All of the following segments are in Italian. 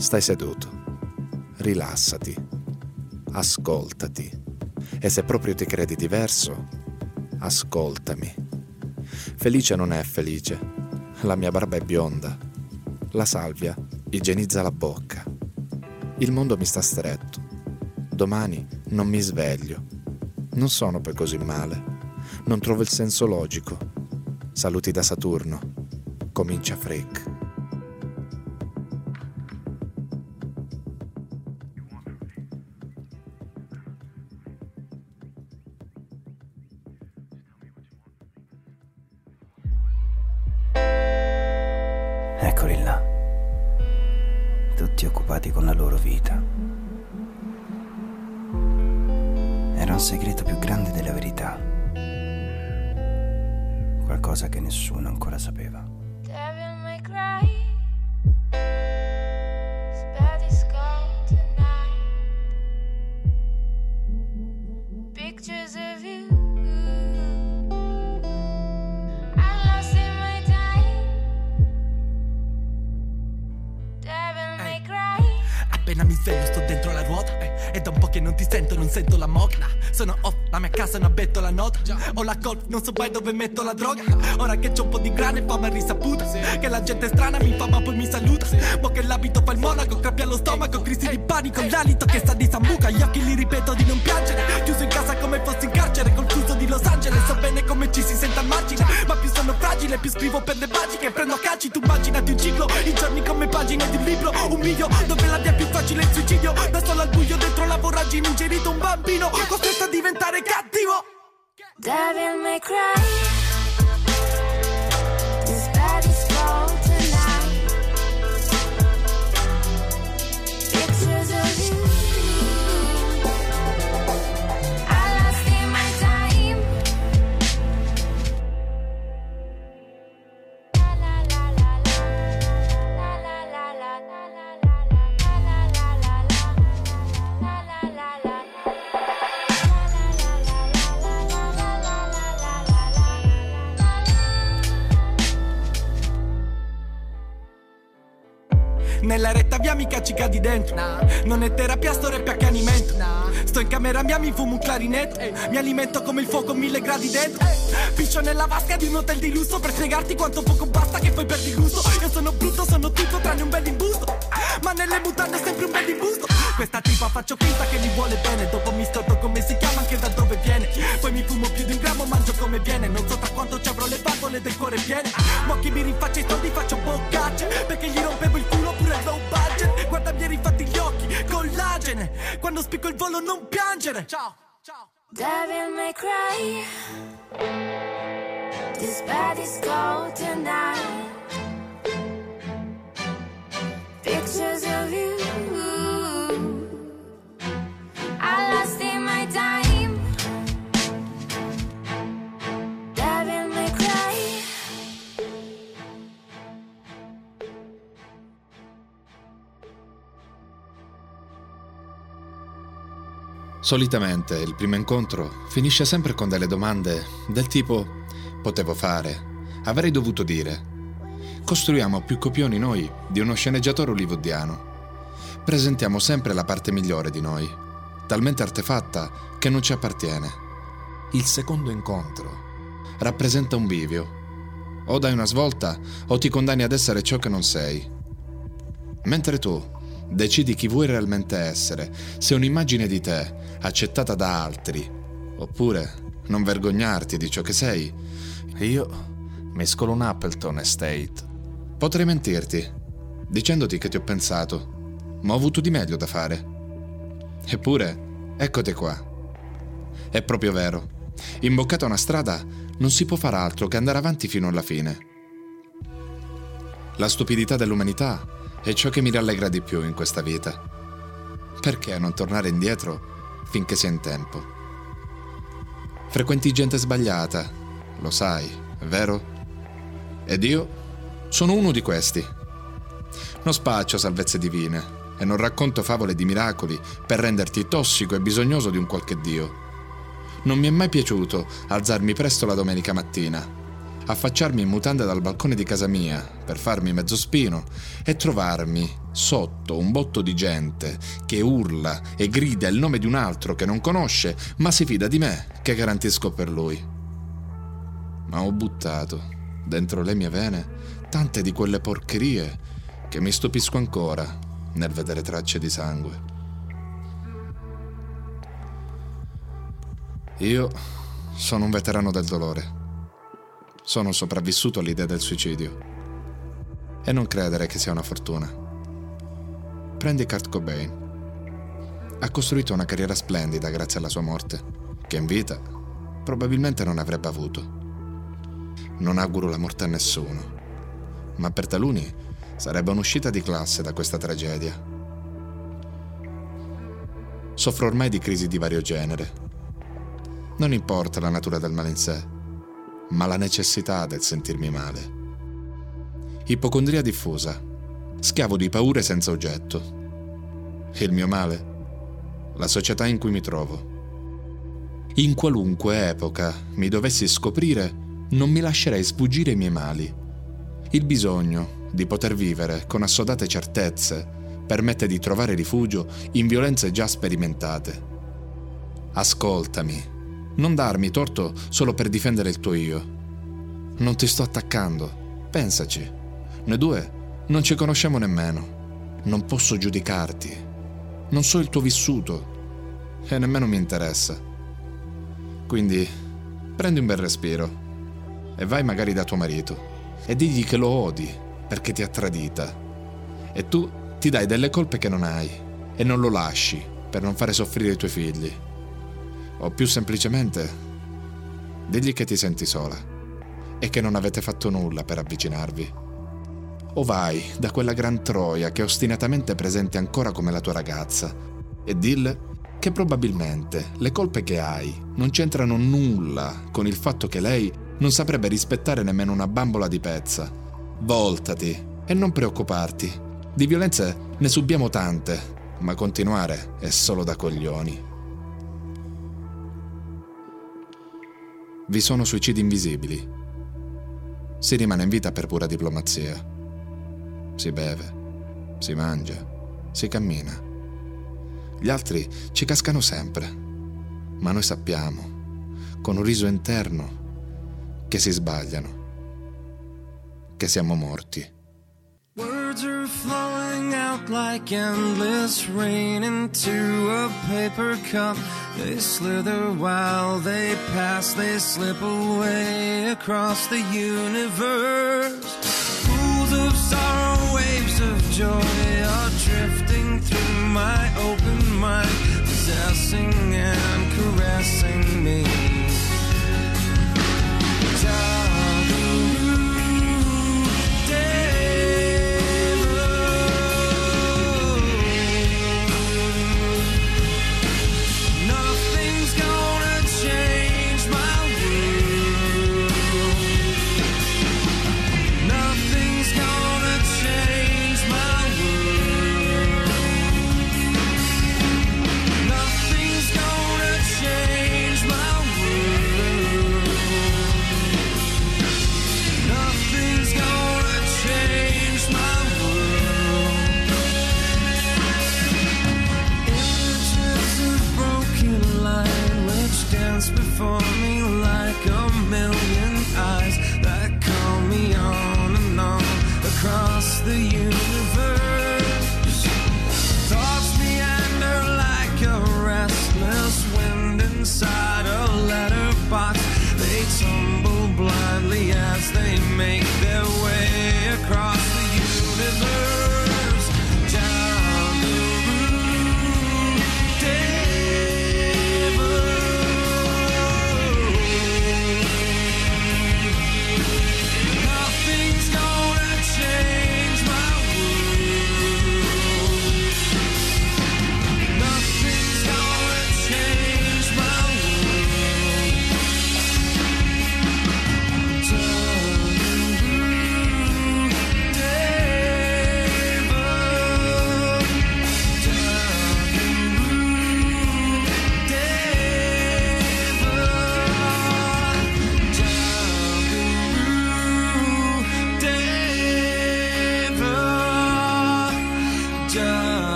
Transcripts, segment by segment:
Stai seduto, rilassati, ascoltati. E se proprio ti credi diverso, ascoltami. Felice non è felice, la mia barba è bionda, la salvia igienizza la bocca. Il mondo mi sta stretto, domani non mi sveglio, non sono poi così male, non trovo il senso logico. Saluti da Saturno, comincia Freak. Qualcosa che nessuno ancora sapeva. Bettola nota Ho la colp, non so mai dove metto la droga. Ora che c'ho un po' di grana e fama risaputa Che la gente strana mi fa ma poi mi saluta. Mo che l'abito fa il monaco, crappia allo stomaco Crisi di panico, l'alito che sta di sambuca Gli occhi li ripeto di non piangere. Chiuso in casa come fossi in carcere Col fuso di Los Angeles. So bene come ci si sente al margine Ma più sono fragile, più scrivo per le pagine. Prendo a calci, tu immaginati un ciclo I giorni come pagine di un libro. Un miglio dove la via più facile è il suicidio. Da solo al buio dentro la voragine Ingerito un bambino Costretto a diventare cattivo That may cry via mi cacci cadi dentro. Non è terapia, sto rap accanimento. Sto in camera mia, mi fumo un clarinetto. Mi alimento come il fuoco, mille gradi dentro. Piccio nella vasca di un hotel di lusso Per spiegarti quanto poco basta che poi perdi gusto. Io sono brutto, sono tutto tranne un bel imbusto. Ma nelle mutande è sempre un bel imbusto. Questa tipa faccio finta che mi vuole bene. Dopo mi storto come si chiama, anche da dove viene. Poi mi fumo più di un grammo, mangio come viene. Non so tra quanto ci avrò le valvole del cuore piene. Ma chi mi rinfaccia i spicco il volo non piangere Ciao, ciao Devil may cry. This body's cold tonight. Pictures of you. I lost in my time. Devil may cry. Solitamente il primo incontro finisce sempre con delle domande del tipo potevo fare, avrei dovuto dire. Costruiamo più copioni noi di uno sceneggiatore hollywoodiano. Presentiamo sempre la parte migliore di noi, talmente artefatta che non ci appartiene. Il secondo incontro rappresenta un bivio. O dai una svolta o ti condanni ad essere ciò che non sei. Mentre tu decidi chi vuoi realmente essere, se un'immagine di te accettata da altri, oppure non vergognarti di ciò che sei, io mescolo un Appleton Estate. Potrei mentirti, dicendoti che ti ho pensato, ma ho avuto di meglio da fare. Eppure, eccoti qua. È proprio vero. Imboccata una strada, non si può fare altro che andare avanti fino alla fine. La stupidità dell'umanità è ciò che mi rallegra di più in questa vita. Perché non tornare indietro finché si è in tempo? Frequenti gente sbagliata, lo sai, vero? Ed io sono uno di questi. Non spaccio salvezze divine e non racconto favole di miracoli per renderti tossico e bisognoso di un qualche Dio. Non mi è mai piaciuto alzarmi presto la domenica mattina, affacciarmi in mutande dal balcone di casa mia per farmi mezzo spino e trovarmi sotto un botto di gente che urla e grida il nome di un altro che non conosce, ma si fida di me che garantisco per lui. Ma ho buttato dentro le mie vene tante di quelle porcherie che mi stupisco ancora nel vedere tracce di sangue. Io sono un veterano del dolore. Sono sopravvissuto all'idea del suicidio. E non credere che sia una fortuna. Prendi Kurt Cobain. Ha costruito una carriera splendida grazie alla sua morte, che in vita probabilmente non avrebbe avuto. Non auguro la morte a nessuno, ma per taluni sarebbe un'uscita di classe da questa tragedia. Soffro ormai di crisi di vario genere. Non importa la natura del male in sé, ma la necessità del sentirmi male. Ipocondria diffusa, schiavo di paure senza oggetto. E il mio male? La società in cui mi trovo. In qualunque epoca mi dovessi scoprire, non mi lascerei sfuggire i miei mali. Il bisogno di poter vivere con assodate certezze permette di trovare rifugio in violenze già sperimentate. Ascoltami non darmi torto solo per difendere il tuo io. Non ti sto attaccando, pensaci. Noi due non ci conosciamo nemmeno. Non posso giudicarti. Non so il tuo vissuto e nemmeno mi interessa. Quindi prendi un bel respiro e vai magari da tuo marito e digli che lo odi perché ti ha tradita. E tu ti dai delle colpe che non hai e non lo lasci per non fare soffrire i tuoi figli. O più semplicemente, digli che ti senti sola e che non avete fatto nulla per avvicinarvi. O vai da quella gran troia che è ostinatamente presente ancora come la tua ragazza e dille che probabilmente le colpe che hai non c'entrano nulla con il fatto che lei non saprebbe rispettare nemmeno una bambola di pezza. Voltati e non preoccuparti. Di violenze ne subiamo tante, ma continuare è solo da coglioni. Vi sono suicidi invisibili. Si rimane in vita per pura diplomazia. Si beve, si mangia, si cammina. Gli altri ci cascano sempre, ma noi sappiamo, con un riso interno, che si sbagliano, che siamo morti. Words are flowing out like endless rain into a paper cup. They slither while they pass, they slip away across the universe.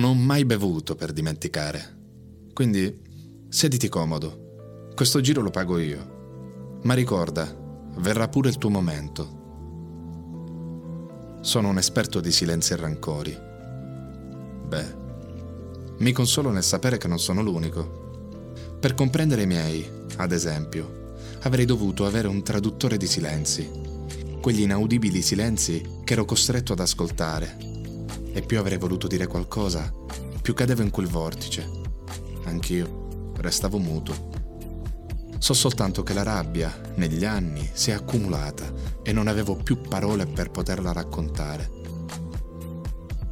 Non ho mai bevuto per dimenticare. Quindi sediti comodo. Questo giro lo pago io. Ma ricorda, verrà pure il tuo momento. Sono un esperto di silenzi e rancori. Beh, mi consolo nel sapere che non sono l'unico. Per comprendere i miei, ad esempio, avrei dovuto avere un traduttore di silenzi, quegli inaudibili silenzi che ero costretto ad ascoltare. E più avrei voluto dire qualcosa, più cadevo in quel vortice. Anch'io restavo muto. So soltanto che la rabbia, negli anni, si è accumulata e non avevo più parole per poterla raccontare.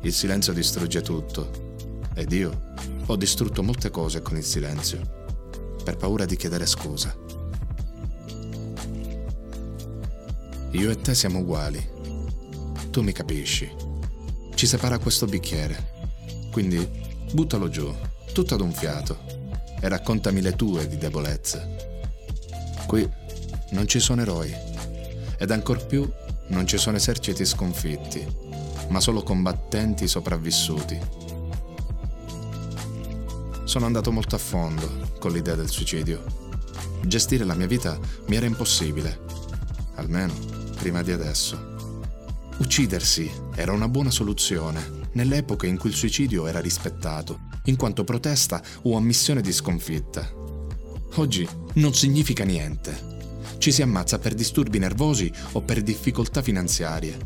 Il silenzio distrugge tutto ed io ho distrutto molte cose con il silenzio, per paura di chiedere scusa. Io e te siamo uguali. Tu mi capisci. Ci separa questo bicchiere. Quindi buttalo giù, tutto ad un fiato, e raccontami le tue di debolezze. Qui non ci sono eroi, ed ancor più non ci sono eserciti sconfitti, ma solo combattenti sopravvissuti. Sono andato molto a fondo con l'idea del suicidio. Gestire la mia vita mi era impossibile, almeno prima di adesso. Uccidersi era una buona soluzione nell'epoca in cui il suicidio era rispettato, in quanto protesta o ammissione di sconfitta. Oggi non significa niente. Ci si ammazza per disturbi nervosi o per difficoltà finanziarie.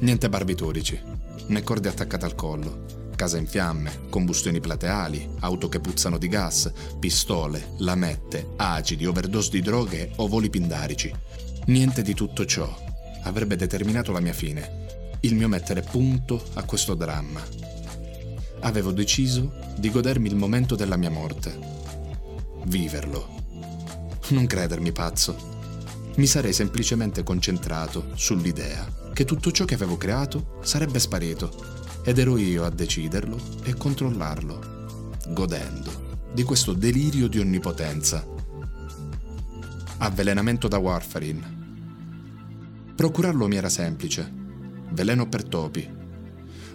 Niente barbiturici, né corde attaccate al collo, casa in fiamme, combustioni plateali, auto che puzzano di gas, pistole, lamette, acidi, overdose di droghe o voli pindarici. Niente di tutto ciò avrebbe determinato la mia fine, il mio mettere punto a questo dramma. Avevo deciso di godermi il momento della mia morte. Viverlo. Non credermi pazzo. Mi sarei semplicemente concentrato sull'idea che tutto ciò che avevo creato sarebbe sparito ed ero io a deciderlo e controllarlo, godendo di questo delirio di onnipotenza. Avvelenamento da warfarin. Procurarlo mi era semplice. Veleno per topi.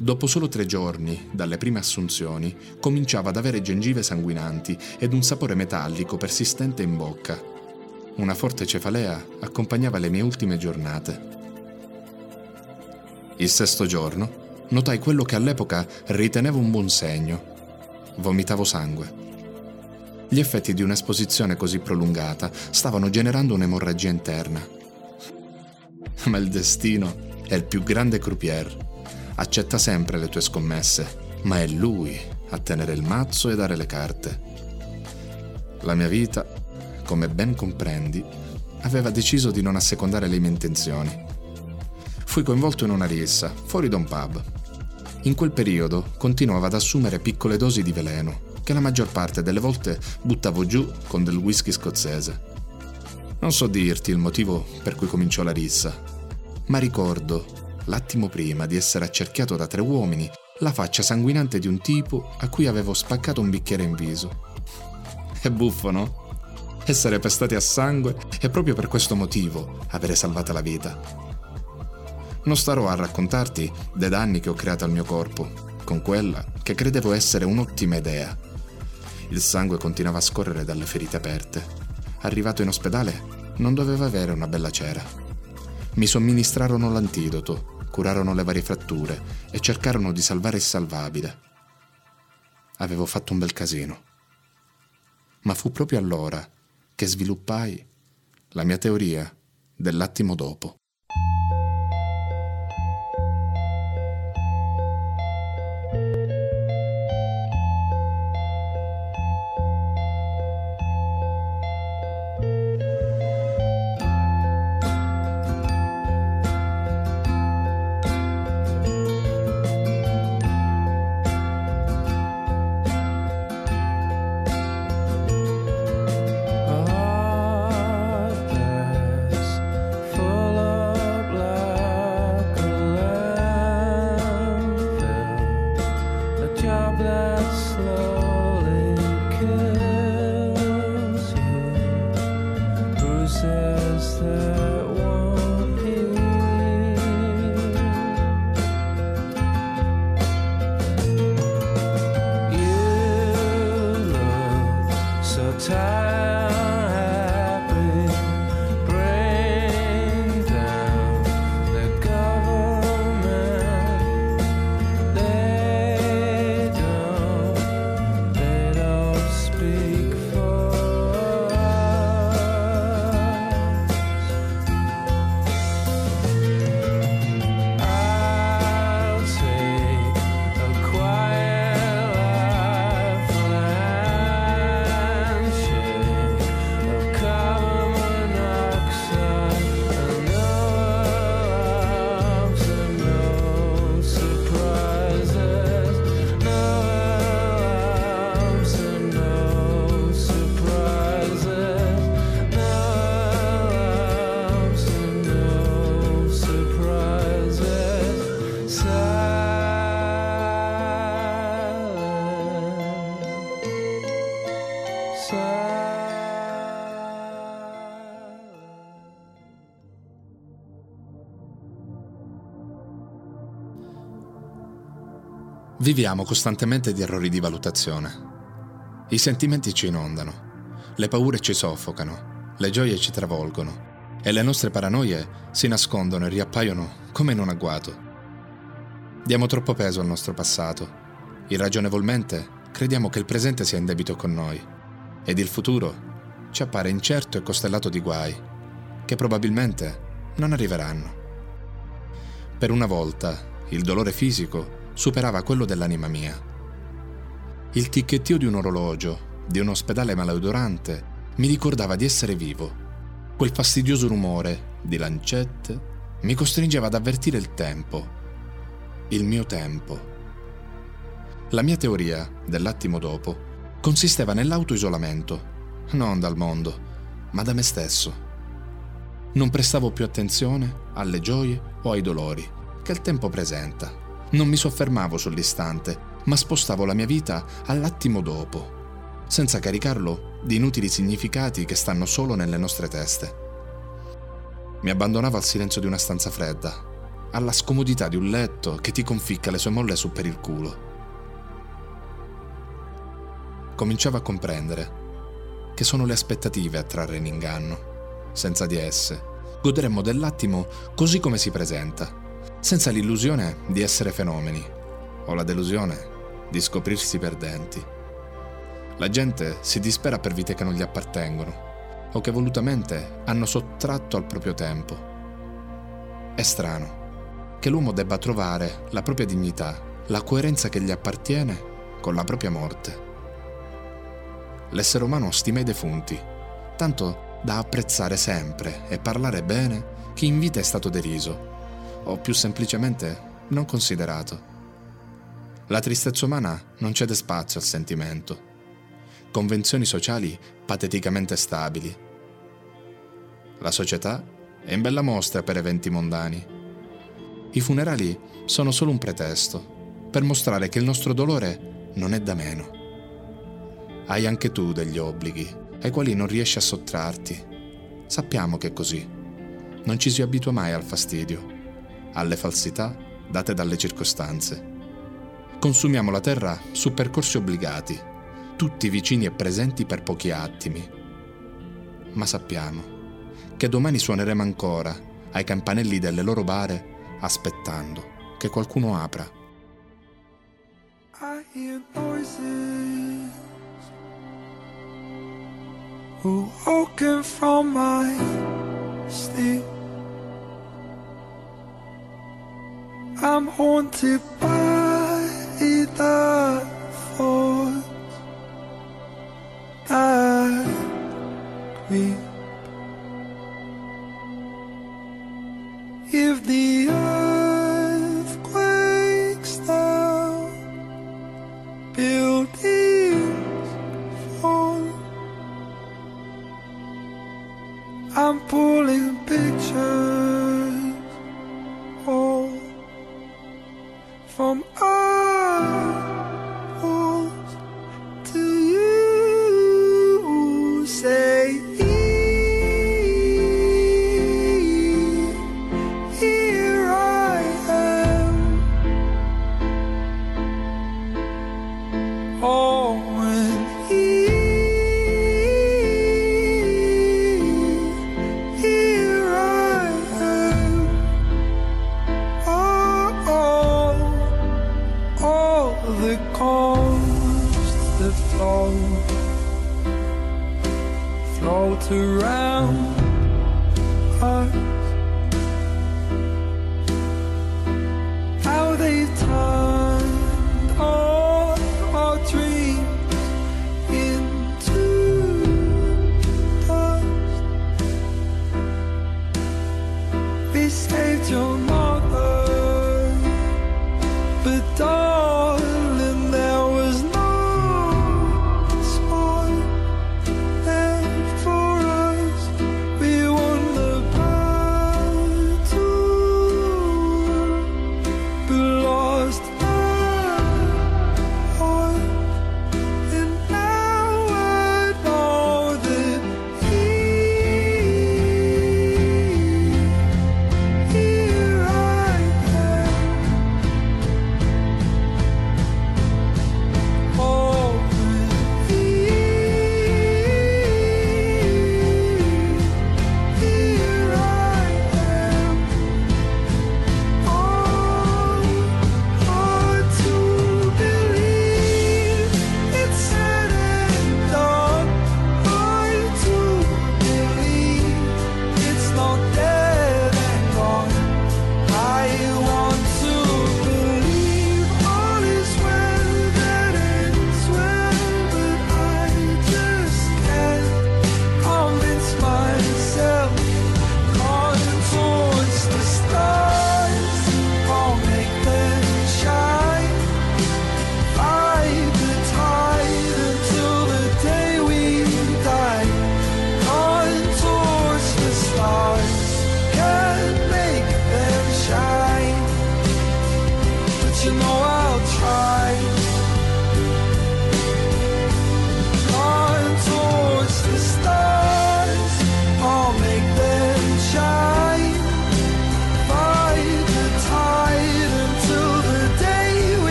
Dopo solo tre giorni, dalle prime assunzioni, cominciava ad avere gengive sanguinanti ed un sapore metallico persistente in bocca. Una forte cefalea accompagnava le mie ultime giornate. Il sesto giorno notai quello che all'epoca ritenevo un buon segno. Vomitavo sangue. Gli effetti di un'esposizione così prolungata stavano generando un'emorragia interna. Ma il destino è il più grande croupier. Accetta sempre le tue scommesse, ma è lui a tenere il mazzo e dare le carte. La mia vita, come ben comprendi, aveva deciso di non assecondare le mie intenzioni. Fui coinvolto in una rissa, fuori da un pub. In quel periodo continuavo ad assumere piccole dosi di veleno, che la maggior parte delle volte buttavo giù con del whisky scozzese. Non so dirti il motivo per cui cominciò la rissa, ma ricordo, l'attimo prima di essere accerchiato da tre uomini, la faccia sanguinante di un tipo a cui avevo spaccato un bicchiere in viso. È buffo, no? Essere pestati a sangue e proprio per questo motivo avere salvata la vita. Non starò a raccontarti dei danni che ho creato al mio corpo, con quella che credevo essere un'ottima idea. Il sangue continuava a scorrere dalle ferite aperte. Arrivato in ospedale, non doveva avere una bella cera. Mi somministrarono l'antidoto, curarono le varie fratture e cercarono di salvare il salvabile. Avevo fatto un bel casino. Ma fu proprio allora che sviluppai la mia teoria dell'attimo dopo. Viviamo costantemente di errori di valutazione. I sentimenti ci inondano, le paure ci soffocano, le gioie ci travolgono e le nostre paranoie si nascondono e riappaiono come in un agguato. Diamo troppo peso al nostro passato. Irragionevolmente crediamo che il presente sia in debito con noi ed il futuro ci appare incerto e costellato di guai che probabilmente non arriveranno. Per una volta il dolore fisico superava quello dell'anima mia. Il ticchettio di un orologio, di un ospedale maleodorante, mi ricordava di essere vivo. Quel fastidioso rumore di lancette mi costringeva ad avvertire il tempo, il mio tempo. La mia teoria dell'attimo dopo consisteva nell'autoisolamento, non dal mondo, ma da me stesso. Non prestavo più attenzione alle gioie o ai dolori che il tempo presenta. Non mi soffermavo sull'istante, ma spostavo la mia vita all'attimo dopo, senza caricarlo di inutili significati che stanno solo nelle nostre teste. Mi abbandonavo al silenzio di una stanza fredda, alla scomodità di un letto che ti conficca le sue molle su per il culo. Cominciavo a comprendere che sono le aspettative a trarre in inganno. Senza di esse, godremmo dell'attimo così come si presenta, senza l'illusione di essere fenomeni o la delusione di scoprirsi perdenti. La gente si dispera per vite che non gli appartengono o che volutamente hanno sottratto al proprio tempo. È strano che l'uomo debba trovare la propria dignità, la coerenza che gli appartiene con la propria morte. L'essere umano stima i defunti, tanto da apprezzare sempre e parlare bene chi in vita è stato deriso, o più semplicemente non considerato. La tristezza umana non cede spazio al sentimento. Convenzioni sociali pateticamente stabili. La società è in bella mostra per eventi mondani. I funerali sono solo un pretesto per mostrare che il nostro dolore non è da meno. Hai anche tu degli obblighi ai quali non riesci a sottrarti. Sappiamo che è così. Non ci si abitua mai al fastidio, alle falsità date dalle circostanze. Consumiamo la terra su percorsi obbligati, tutti vicini e presenti per pochi attimi. Ma sappiamo che domani suoneremo ancora ai campanelli delle loro bare aspettando che qualcuno apra. I hear voices who woken from my sleep. I'm haunted by the most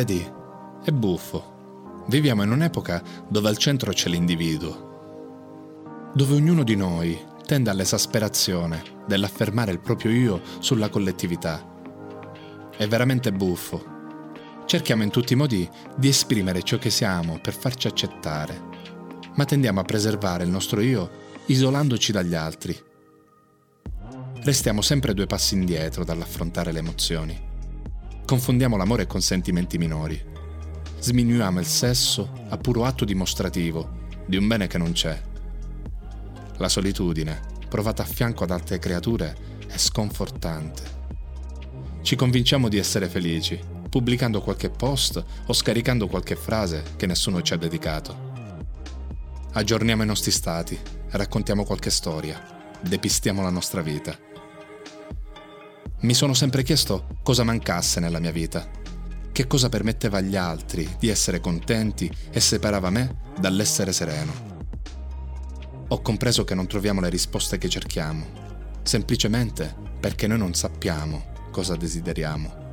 Vedi, è buffo. Viviamo in un'epoca dove al centro c'è l'individuo, dove ognuno di noi tende all'esasperazione dell'affermare il proprio io sulla collettività. È veramente buffo. Cerchiamo in tutti i modi di esprimere ciò che siamo per farci accettare, ma tendiamo a preservare il nostro io isolandoci dagli altri. Restiamo sempre due passi indietro dall'affrontare le emozioni. Confondiamo l'amore con sentimenti minori. Sminuiamo il sesso a puro atto dimostrativo di un bene che non c'è. La solitudine, provata a fianco ad altre creature, è sconfortante. Ci convinciamo di essere felici, pubblicando qualche post o scaricando qualche frase che nessuno ci ha dedicato. Aggiorniamo i nostri stati, raccontiamo qualche storia, depistiamo la nostra vita. Mi sono sempre chiesto cosa mancasse nella mia vita, che cosa permetteva agli altri di essere contenti e separava me dall'essere sereno. Ho compreso che non troviamo le risposte che cerchiamo, semplicemente perché noi non sappiamo cosa desideriamo.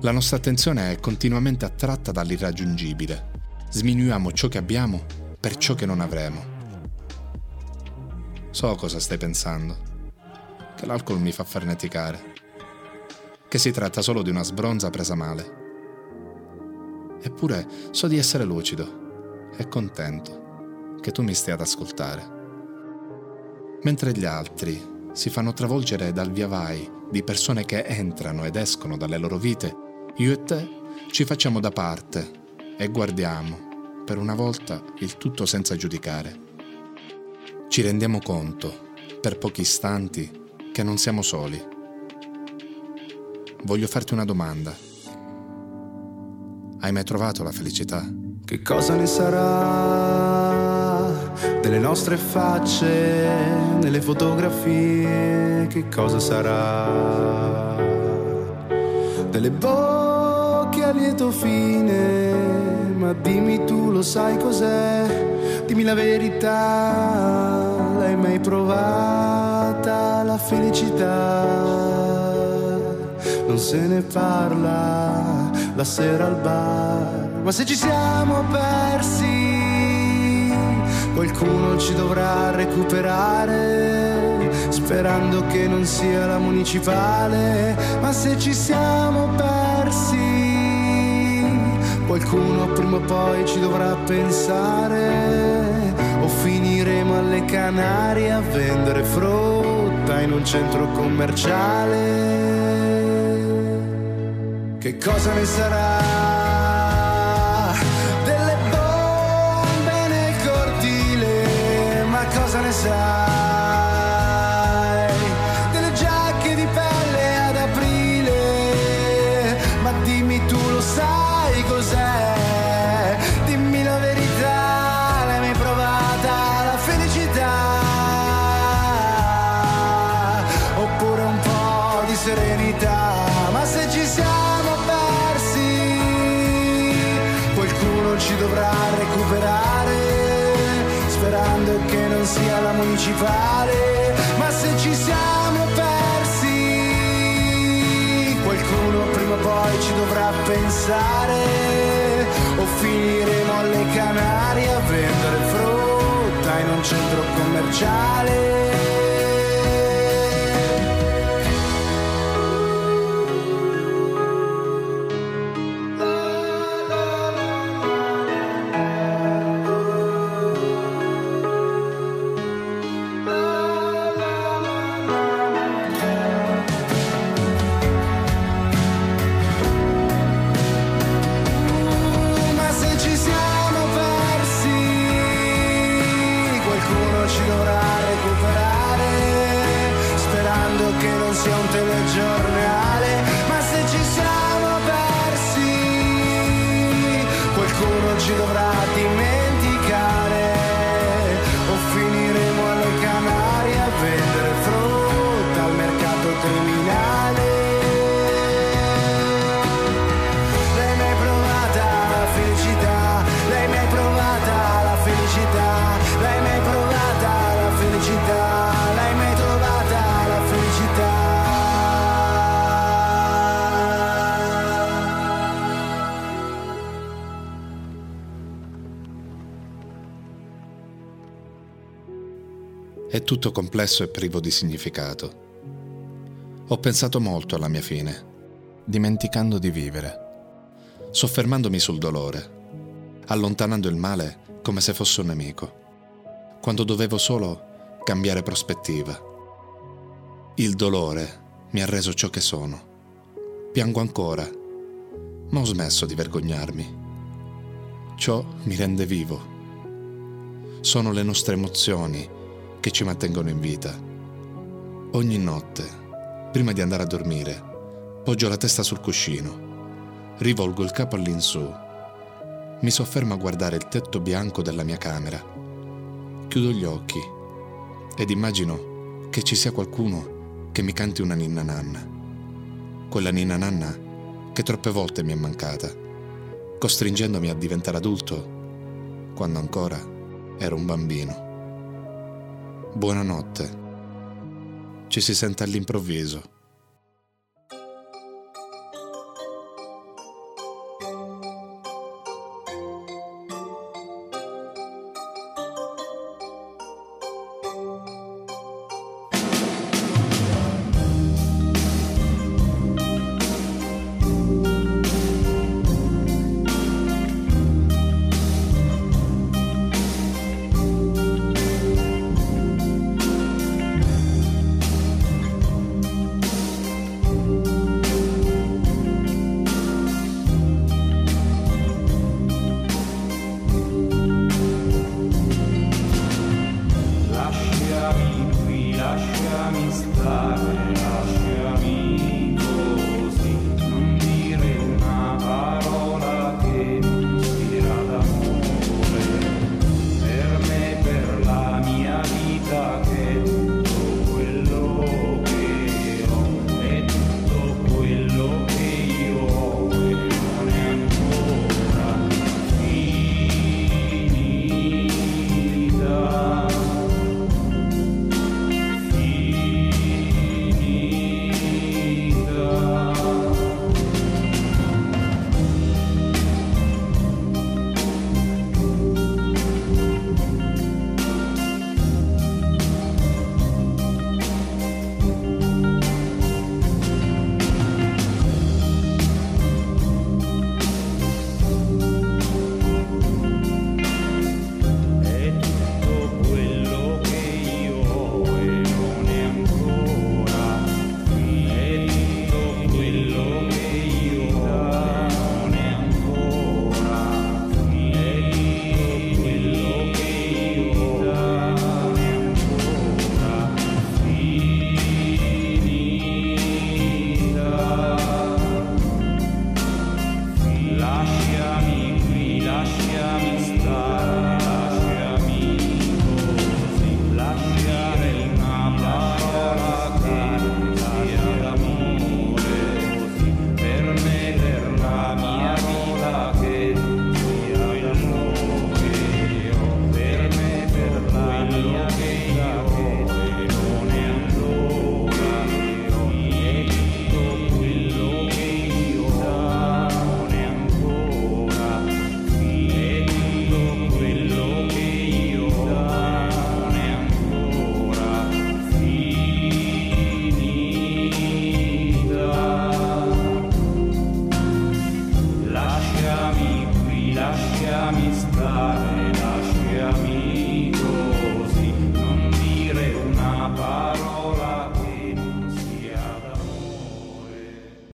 La nostra attenzione è continuamente attratta dall'irraggiungibile. Sminuiamo ciò che abbiamo per ciò che non avremo. So cosa stai pensando che l'alcol mi fa farneticare, che si tratta solo di una sbronza presa male. Eppure so di essere lucido e contento che tu mi stia ad ascoltare. Mentre gli altri si fanno travolgere dal via vai di persone che entrano ed escono dalle loro vite, io e te ci facciamo da parte e guardiamo, per una volta, il tutto senza giudicare. Ci rendiamo conto, per pochi istanti, che non siamo soli. Voglio farti una domanda. Hai mai trovato la felicità? Che cosa ne sarà delle nostre facce nelle fotografie? Che cosa sarà delle bocche a lieto fine? Ma dimmi tu lo sai cos'è? Dimmi la verità, l'hai mai provata la felicità? Non se ne parla la sera al bar, ma se ci siamo persi, qualcuno ci dovrà recuperare, sperando che non sia la municipale, ma se ci siamo persi, qualcuno prima o poi ci dovrà pensare, finiremo alle Canarie a vendere frutta in un centro commerciale. Che cosa ne sarà? Delle bombe nel cortile, ma cosa ne sai? Municipale. Ma se ci siamo persi, qualcuno prima o poi ci dovrà pensare, o finiremo alle Canarie a vendere frutta in un centro commerciale. Tutto complesso e privo di significato. Ho pensato molto alla mia fine, dimenticando di vivere, soffermandomi sul dolore, allontanando il male come se fosse un nemico, quando dovevo solo cambiare prospettiva. Il dolore mi ha reso ciò che sono. Piango ancora, ma ho smesso di vergognarmi. Ciò mi rende vivo. Sono le nostre emozioni che ci mantengono in vita. Ogni notte, prima di andare a dormire, poggio la testa sul cuscino, rivolgo il capo all'insù, mi soffermo a guardare il tetto bianco della mia camera, chiudo gli occhi ed immagino che ci sia qualcuno che mi canti una ninna nanna. Quella ninna nanna che troppe volte mi è mancata, costringendomi a diventare adulto quando ancora ero un bambino. Buonanotte. Ci si sente all'improvviso